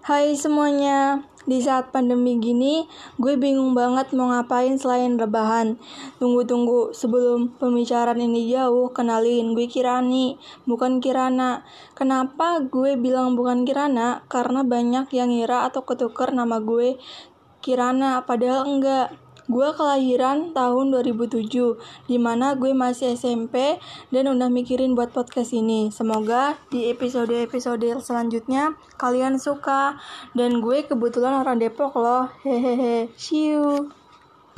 Hai semuanya, di saat pandemi gini, gue bingung banget mau ngapain selain rebahan. Tunggu-tunggu, sebelum pembicaraan ini jauh, kenalin gue Kirani, bukan Kirana. Kenapa gue bilang bukan Kirana? Karena banyak yang ngira atau ketuker nama gue Kirana, padahal enggak. Gue kelahiran tahun 2007, di mana gue masih SMP dan udah mikirin buat podcast ini. Semoga di episode-episode selanjutnya kalian suka. Dan gue kebetulan orang Depok loh. Hehehe, see you.